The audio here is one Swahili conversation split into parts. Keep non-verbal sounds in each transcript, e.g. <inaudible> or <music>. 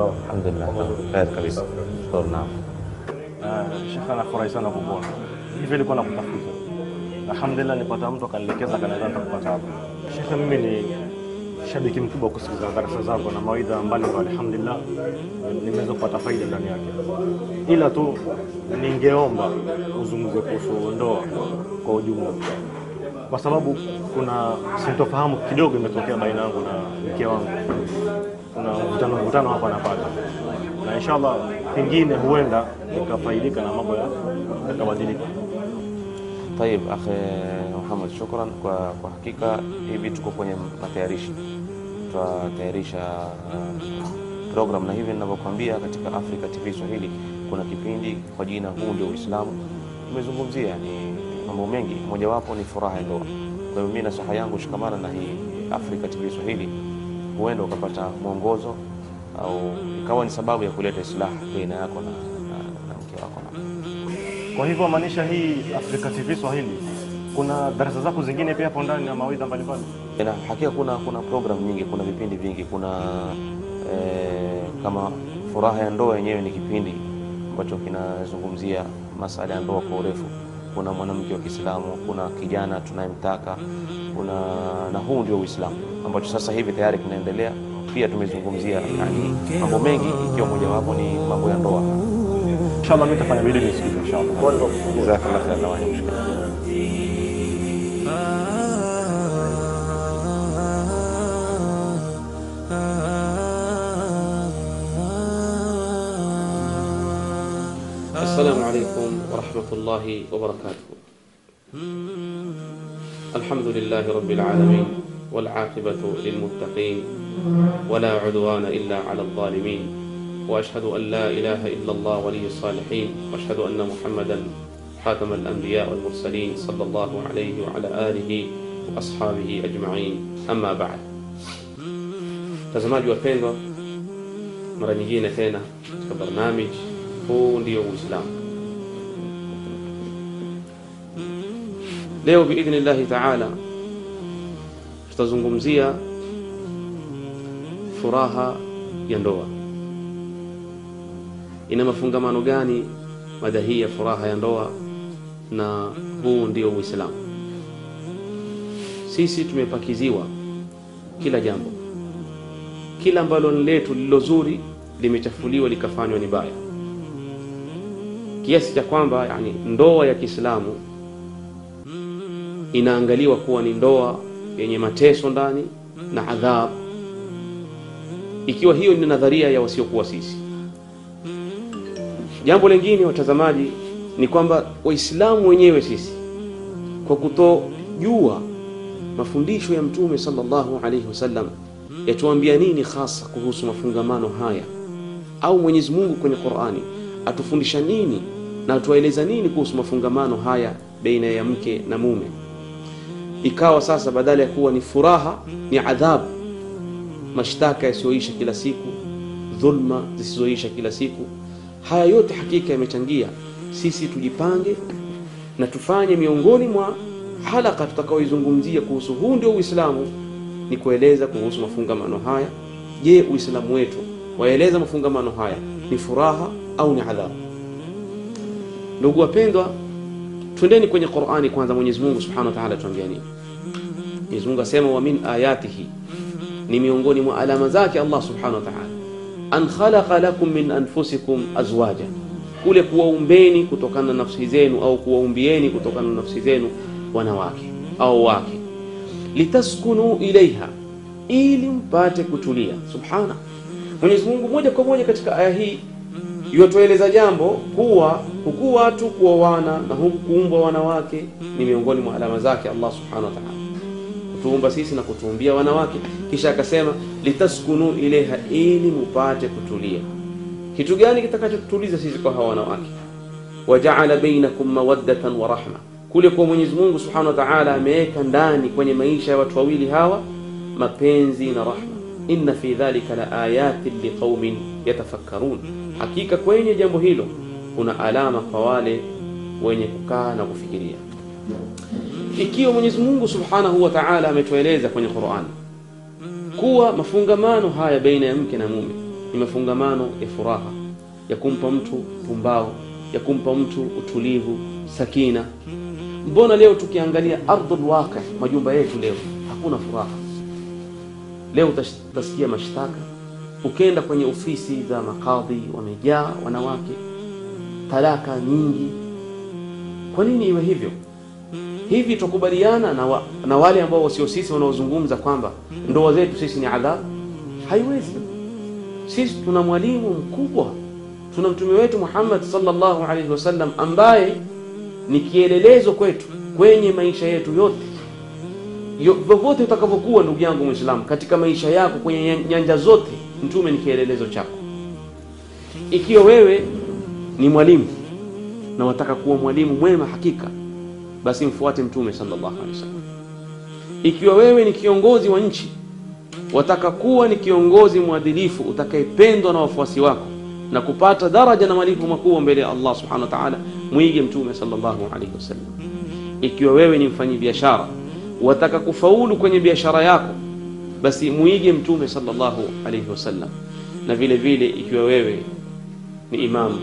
Roho. Alhamdulillah, kheri kabisa. Shukuru, naam. Shekhe, nafurahi sana kukuona. Hivi nilikuwa nakutafuta. Alhamdulillah, nipata mtu akanielekeza akaniambia nitakupata hapa. Shekhe, mimi ni shabiki mkubwa wa kusikiza darasa zako na mawaidha mbalimbali. Alhamdulillah, nimeweza kupata faida ndani yake, ila tu ningeomba uzungumze kuhusu ndoa kwa ujumla, kwa sababu kuna sintofahamu kidogo imetokea baina yangu na mke wangu. Kuna mvutano mvutano hapa na pale, na inshallah pengine huenda nikafaidika na mambo ya- yakabadilika. Tayib, akhi Muhammad, shukran kwa, kwa hakika hivi tuko kwenye matayarishi, tutatayarisha uh, program na hivi ninavyokuambia, katika Africa TV Swahili kuna kipindi kwa jina huu ndio Uislamu. umezungumzia ni mambo mengi, mojawapo ni furaha ya ndoa. Kwa hiyo mimi nasaha yangu shikamana na hii Africa TV Swahili, huenda ukapata mwongozo au ikawa ni sababu ya kuleta islahi baina yako na, na, na mke wako Kwa hivyo maanisha hii Africa TV Swahili kuna darasa zako zingine pia hapo ndani na mawaidha mbalimbali. na hakika kuna kuna program nyingi, kuna vipindi vingi, kuna eh, kama furaha ya ndoa yenyewe ni kipindi ambacho kinazungumzia masala ya ndoa kwa urefu. Kuna mwanamke wa Kiislamu, kuna kijana tunayemtaka, kuna na huu ndio Uislamu ambacho sasa hivi tayari kinaendelea. Pia tumezungumzia mambo mengi, ikiwa mojawapo ni mambo ya ndoa. Inshallah mimi nitafanya bidii nisikize inshallah. Jazakallah khair, Assalamu mushkila. ورحمة الله وبركاته. الحمد لله رب العالمين والعاقبة للمتقين ولا عدوان إلا على الظالمين. وأشهد أن لا إله إلا الله ولي الصالحين وأشهد أن محمدا خاتم الأنبياء والمرسلين صلى الله عليه وعلى آله وأصحابه أجمعين. أما بعد. Tazamaji wapendwa mara nyingine tena katika barnamij huu leo biidhnillahi taala tutazungumzia furaha ya ndoa. Ina mafungamano gani mada hii ya furaha ya ndoa na huu ndio uislamu? Sisi tumepakiziwa kila jambo. Kila ambalo letu lililo zuri limechafuliwa likafanywa ni baya. Kiasi cha kwamba yani ndoa ya kiislamu inaangaliwa kuwa ni ndoa yenye mateso ndani na adhabu. Ikiwa hiyo ni nadharia ya wasiokuwa sisi. Jambo lingine watazamaji ni kwamba waislamu wenyewe sisi kwa kutojua mafundisho ya mtume sallallahu alaihi wasallam yatuambia nini hasa kuhusu mafungamano haya? Au mwenyezi mungu kwenye qurani atufundisha nini na atueleza nini kuhusu mafungamano haya baina ya mke na mume ikawa sasa badala ya kuwa ni furaha ni adhabu mashtaka yasiyoisha kila siku dhulma zisizoisha kila siku. Haya yote hakika yamechangia sisi tujipange na tufanye miongoni mwa halaka tutakaoizungumzia kuhusu huu ndio uislamu ni kueleza kuhusu mafungamano haya. Je uislamu wetu waeleza mafungamano haya ni furaha au ni adhabu ndugu wapendwa twendeni kwenye qurani kwanza mwenyezi mungu subhanahu wa tuambia nini. Mwenyezi mungu asema wa min ayatihi ni miongoni mwa alama zake allah subhanahu wa taala. An khalaqa lakum min anfusikum azwaja kule kuwaumbeni kutokana na nafsi zenu au kuwaumbieni kutokana na nafsi zenu wanawake au wake. Litaskunu ilaiha ili mpate kutulia. Subhana. Mwenyezi mungu moja kwa moja katika aya hii iwatueleza jambo kuwa huku watu kuoana na huku kuumbwa wanawake ni miongoni mwa alama zake allah subhanahu wa taala. Kutuumba sisi na kutuumbia wanawake. Kisha akasema litaskunu ilaiha ili mupate kutulia. Kitu gani kitakachotutuliza sisi kwa hawa wanawake? Wajaala bainakum mawaddatan wa rahma. Kule kwa mwenyezi mungu subhanahu wa taala ameweka ndani kwenye maisha ya watu wawili hawa mapenzi na rahma inna fi dhalika la ayatin liqaumin yatafakkarun. Hakika kwenye jambo hilo kuna alama kwa wale wenye kukaa na kufikiria. Ikiwa mwenyezi mungu subhanahu wa taala ametueleza kwenye qurani kuwa mafungamano haya baina ya mke na mume ni mafungamano ya furaha ya kumpa mtu pumbao ya kumpa mtu utulivu sakina. Mbona leo tukiangalia ardhul waqi majumba yetu leo hakuna furaha leo utasikia mashtaka. Ukenda kwenye ofisi za makadhi wamejaa wanawake talaka nyingi. Kwa nini iwe hivyo? Hivi tukubaliana na, wa, na wale ambao wasio sisi wanaozungumza kwamba ndoa zetu sisi ni adhabu haiwezi. Sisi tuna mwalimu mkubwa. Tuna mtume wetu Muhammad sallallahu alaihi wasallam ambaye ni kielelezo kwetu kwenye maisha yetu yote. Yo- vyovyote utakavyokuwa ndugu yangu Muislamu katika maisha yako kwenye nyanja zote mtume ni kielelezo chako. Ikiwa wewe ni mwalimu na wataka kuwa mwalimu mwema hakika basi mfuate mtume sallallahu ikiwa wewe ni kiongozi wa nchi wataka kuwa ni kiongozi mwadilifu utakayependwa na wafuasi wako na kupata daraja na malipo makubwa mbele ya Allah subhanahu wa mwige mtume sallallahu alaihi wasallam. Ikiwa wewe ni mfanyi biashara wataka kufaulu kwenye biashara yako basi muige mtume sallallahu alaihi wasallam. Na vile vile ikiwa wewe ni imamu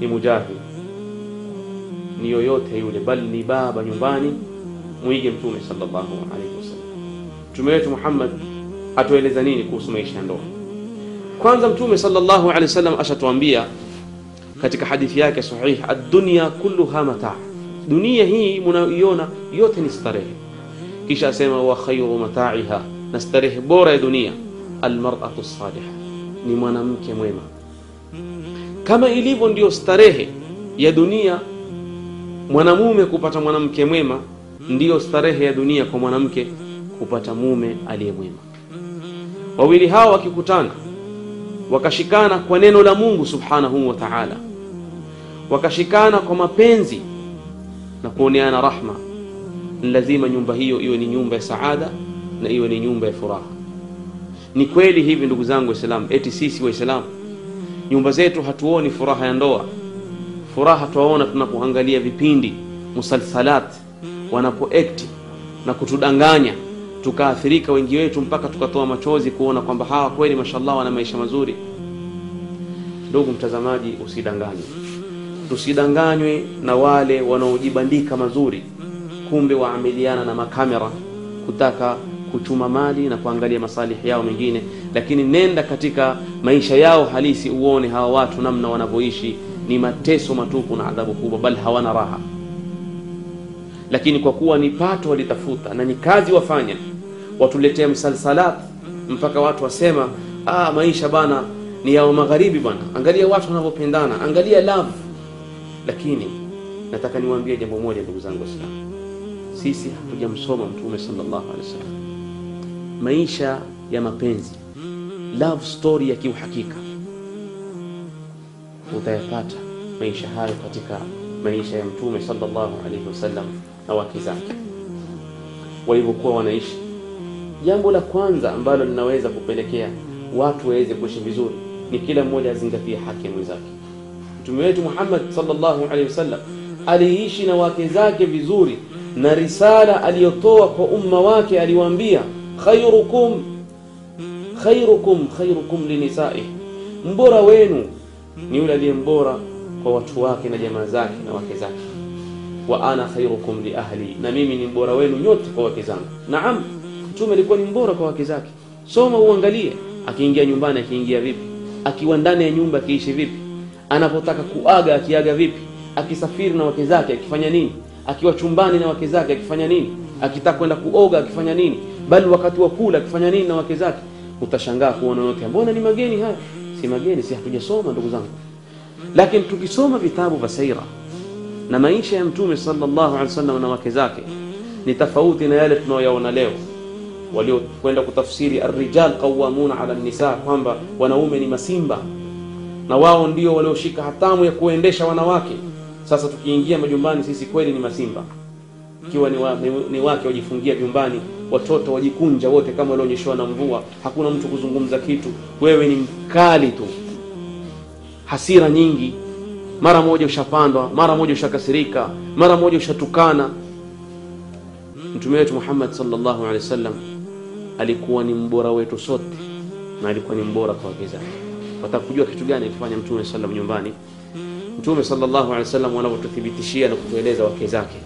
ni mujahid ni yoyote yule bali ni baba nyumbani muige mtume sallallahu alaihi wasallam. Mtume wetu Muhammad atueleza nini kuhusu maisha ya ndoa? Kwanza mtume sallallahu alaihi wasallam ashatuambia katika hadithi yake sahih ad-dunya kulluha mata. Dunia hii mnayoiona yote ni starehe kisha asema wa khairu mata'iha na starehe bora ya dunia almar'atu salihah ni mwanamke mwema. Kama ilivyo ndio starehe ya dunia mwanamume kupata mwanamke mwema ndiyo starehe ya dunia kwa mwanamke kupata mume aliye mwema. Wawili hawa wakikutana wakashikana kwa neno la Mungu subhanahu wa ta'ala. Wakashikana kwa mapenzi na kuoneana rahma ni lazima nyumba hiyo iwe ni nyumba ya saada na iwe ni nyumba ya furaha. Ni kweli hivi ndugu zangu waislamu eti sisi waislamu nyumba zetu hatuoni furaha ya ndoa. Furaha twaona tunapoangalia vipindi musalsalat wanapoekti na kutudanganya tukaathirika wengi wetu mpaka tukatoa machozi kuona kwamba hawa kweli mashallah wana maisha mazuri. Ndugu mtazamaji usidanganywe. Tusidanganywe na wale wanaojibandika mazuri kumbe waamiliana na makamera kutaka kuchuma mali na kuangalia masalihi yao mengine. Lakini nenda katika maisha yao halisi uone hawa watu namna wanavyoishi. Ni mateso matupu na adhabu kubwa bali hawana raha. Lakini kwa kuwa ni pato walitafuta na ni kazi wafanya watuletea msalsalat mpaka watu wasema ah, maisha bana ni yao magharibi bana angalia watu wanavyopendana angalia love. Lakini nataka niwaambie jambo moja ndugu zangu waislamu sisi hatujamsoma mtume sallallahu alaihi wasallam. Maisha ya mapenzi love story ya kiuhakika. Utayapata maisha hayo katika maisha ya mtume sallallahu alaihi wasallam na wake zake. Walivyokuwa wanaishi. Jambo la kwanza ambalo linaweza kupelekea watu waweze kuishi vizuri ni kila mmoja azingatie haki ya mwenzake. Mtume wetu Muhammad sallallahu alaihi wasallam aliishi na wake zake vizuri na risala aliyotoa kwa umma wake aliwaambia khairukum khairukum khairukum linisai mbora wenu ni yule aliye mbora kwa watu wake na jamaa zake na wake zake. Wa ana khairukum li ahli na mimi ni mbora wenu nyote kwa wake zangu. Naam mtume alikuwa ni mbora kwa wake zake. Soma uangalie akiingia nyumbani akiingia vipi? Akiwa ndani ya nyumba akiishi vipi? Anapotaka kuaga akiaga vipi? Akisafiri na wake zake akifanya nini akiwa chumbani na wake zake akifanya nini? Akitaka kwenda kuoga akifanya nini? Bali wakati wa kula akifanya nini na wake zake? Utashangaa kuona yote. Mbona ni mageni haya? Si mageni si hatujasoma ndugu zangu. Lakini tukisoma vitabu vya saira na maisha ya mtume sallallahu alaihi wasallam na wake zake ni tofauti na yale tunayoyaona leo. Waliokwenda kutafsiri arrijal qawamuna ala nisa kwamba wanaume ni masimba. Na wao ndio walioshika hatamu ya kuendesha wanawake sasa tukiingia majumbani sisi kweli ni masimba. Ikiwa ni, wa, ni, ni wake wajifungia vyumbani watoto wajikunja wote kama walionyeshewa na mvua hakuna mtu kuzungumza kitu. Wewe ni mkali tu. Hasira nyingi. Mara moja ushapandwa mara moja ushakasirika mara moja ushatukana. Mtume wetu Muhammad sallallahu alaihi wasallam alikuwa ni mbora wetu sote na alikuwa ni mbora kwa wake zake wataka kujua kitu gani alifanya mtume sallam nyumbani mtume sallallahu alaihi wasallam wanavyotuthibitishia na kutueleza wake zake.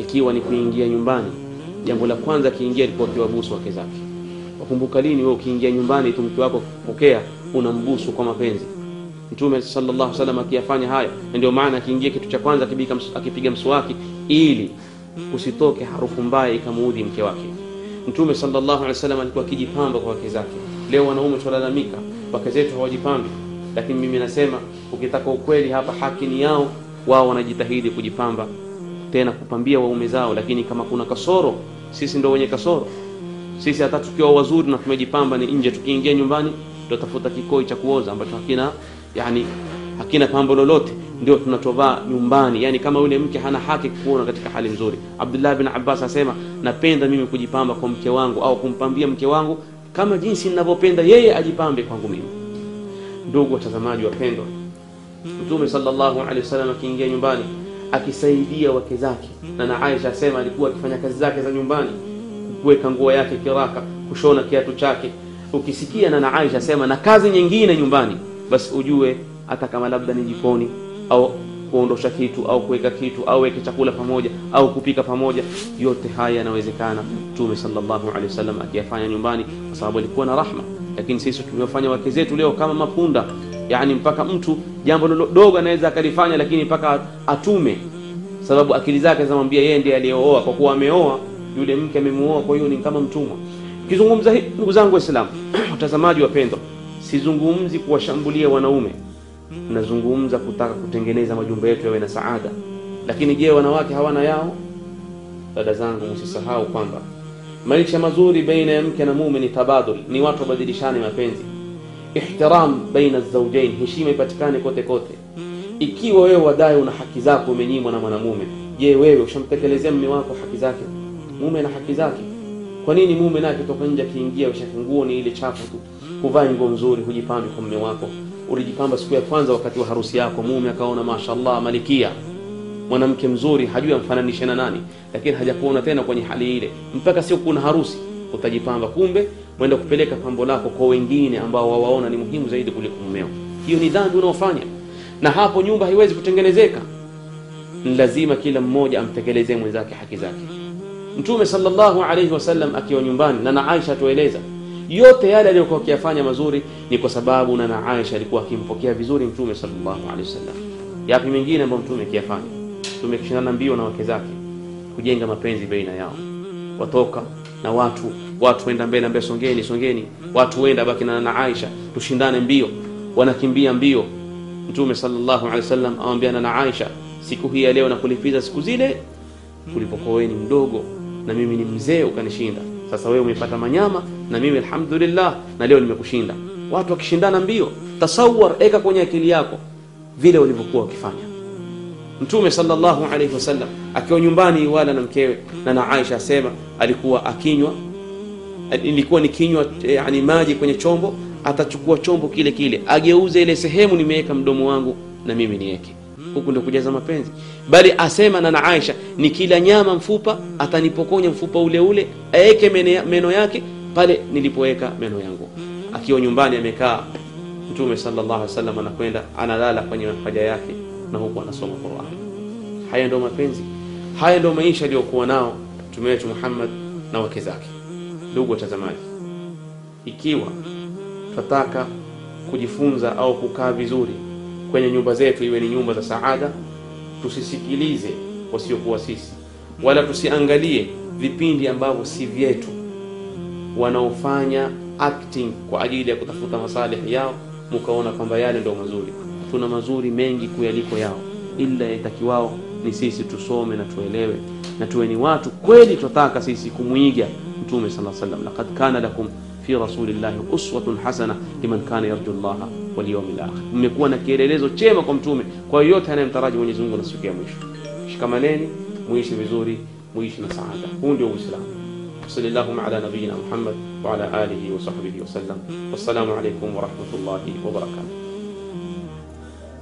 Ikiwa ni kuingia nyumbani jambo la kwanza akiingia alikuwa akiwabusu wake zake. Wakumbuka lini wewe ukiingia nyumbani tu mke wako kupokea unambusu kwa mapenzi? Mtume sallallahu alaihi wasallam akiyafanya haya na ndio maana akiingia kitu cha kwanza akipiga mswaki ili usitoke harufu mbaya ikamuudhi mke wake. Mtume sallallahu alaihi wasallam alikuwa akijipamba kwa wake zake. Leo wanaume tunalalamika wake zetu hawajipambi. Lakini mimi nasema ukitaka ukweli hapa haki ni yao wao wanajitahidi kujipamba tena kupambia waume zao. Lakini kama kuna kasoro sisi ndo wenye kasoro. Sisi hata tukiwa wazuri na tumejipamba ni nje tukiingia nyumbani tutatafuta kikoi cha kuoza ambacho hakina yani hakina pambo lolote. Ndio tunatovaa nyumbani. Yani kama yule mke hana haki kuona katika hali nzuri. Abdullah bin abbas asema napenda mimi kujipamba kwa mke wangu au kumpambia mke wangu kama jinsi ninavyopenda yeye ajipambe kwangu mimi. Ndugu watazamaji wapendwa mtume sallallahu alaihi wasallam akiingia nyumbani akisaidia wake zake. Na na Aisha asema alikuwa akifanya kazi zake za nyumbani kuweka nguo yake kiraka kushona kiatu chake. Ukisikia na na Aisha asema na kazi nyingine nyumbani basi ujue hata kama labda ni jikoni au kuondosha kitu au kuweka kitu au weke chakula pamoja au kupika pamoja yote haya yanawezekana. Mtume sallallahu alaihi wasallam akiyafanya nyumbani kwa sababu alikuwa na rahma. Lakini sisi tumewafanya wake zetu leo kama mapunda yani mpaka mtu jambo dogo anaweza akalifanya lakini mpaka atume. Sababu akili zake zamwambia yeye ndiye aliyeoa kwa kuwa ameoa yule mke amemuoa kwa hiyo ni kama mtumwa. Kizungumza ndugu zangu waislamu <clears throat> watazamaji wapendwa sizungumzi kuwashambulia wanaume. Nazungumza kutaka kutengeneza majumba yetu yawe na saada. Lakini je wanawake hawana yao? Dada zangu msisahau kwamba maisha mazuri baina ya mke na mume ni tabadul ni watu wabadilishane mapenzi ihtiram baina zaujain heshima ipatikane kote kote. Ikiwa wewe wadai una haki zako umenyimwa na mwanamume je wewe ushamtekelezea mume wako haki zake? Mume na haki zake. Kwa nini mume naye kutoka nje akiingia ushafunguo ni ile chafu tu? Kuvaa nguo nzuri hujipambi kwa mume wako. Ulijipamba siku ya kwanza wakati wa harusi yako mume akaona mashallah malikia. Mwanamke mzuri hajui amfananishe na nani lakini hajakuona tena kwenye hali ile. Mpaka sio kuna harusi utajipamba kumbe mwenda kupeleka pambo lako kwa wengine ambao wawaona ni muhimu zaidi kuliko mumeo hiyo ni dhambi unaofanya. Na hapo nyumba haiwezi kutengenezeka. Ni lazima kila mmoja amtekelezee mwenzake haki zake. Mtume sallallahu alaihi wasallam akiwa nyumbani na na Aisha atueleza yote yale aliyokuwa akiyafanya mazuri ni kwa sababu na na Aisha alikuwa akimpokea vizuri mtume sallallahu alaihi wasallam yapi mengine ambayo mtume akiyafanya? Mtume akishindana mbio na wake zake kujenga mapenzi baina yao. Watoka na watu watu wenda mbele mbele songeni songeni. Watu wenda baki na Aisha tushindane mbio. Wanakimbia mbio. Mtume sallallahu alaihi wasallam awambiana na Aisha siku hii ya leo na kulipiza siku zile ulipokuwa mdogo na mimi ni mzee ukanishinda. Sasa wewe umepata manyama na mimi alhamdulillah na leo nimekushinda. Watu wakishindana mbio tasawar eka kwenye akili yako vile walivyokuwa wakifanya mtume sallallahu alaihi wasallam akiwa nyumbani wala na mkewe na na Aisha asema alikuwa akinywa ilikuwa ni kinywa yani maji kwenye chombo atachukua chombo kile kile ageuze ile sehemu nimeweka mdomo wangu na mimi niweke. Huku ndio kujaza mapenzi. Bali asema na na Aisha ni kila nyama mfupa atanipokonya mfupa ule ule aeke meno yake pale nilipoweka meno yangu. Akiwa nyumbani amekaa mtume sallallahu alaihi wasallam anakwenda analala kwenye haja yake na huku anasoma Qur'an. Haya ndio mapenzi. Haya ndio maisha aliyokuwa nao mtume wetu Muhammad na wake zake. Ndugu watazamaji ikiwa tunataka kujifunza au kukaa vizuri kwenye nyumba zetu iwe ni nyumba za saada tusisikilize wasiokuwa sisi. Wala tusiangalie vipindi ambavyo si vyetu. Wanaofanya acting kwa ajili ya kutafuta masalihi yao mukaona kwamba yale ndio mazuri kuna mazuri mengi kuyaliko yao, ila yatakiwao ni sisi tusome na tuelewe na tuwe ni watu kweli, twataka sisi kumwiga Mtume sallallahu alaihi wasallam, kana lakum fi rasulillahi uswatun hasana liman kana yarju llaha wal yawmil mmekuwa na kielelezo chema kwa Mtume kwa yoyote anayemtaraji Mwenyezi Mungu na siku ya mwisho. Shikamaneni, muishi vizuri, muishi na saada. Huu ndio Uislamu. Sallallahu ala nabiyyina Muhammad wa ala alihi wa sahbihi wasallam. Wassalamu alaykum wa rahmatullahi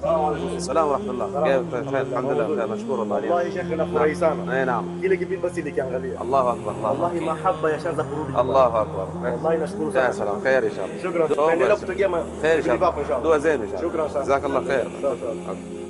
rahmatullah. Khair, khair, alhamdulillah, khair, nashukuru Allah. Wallahi shekhe, nafurahi sana Eh, naam. kile kipindi basi nikiangalia, Allahu akbar. Allahu wallahi mahaba yashaanza kurudi. Allahu akbar. Wallahi nashukuru Ya sana. salam, khair inshallah. Shukran, Dua tuendelea basi. kutegea ma- Khair vipindi vyako inshallah. inshallah. Dua zenu inshallah. Shukran sana. Jazakallah khair. Sawa, sawa. Okay. mke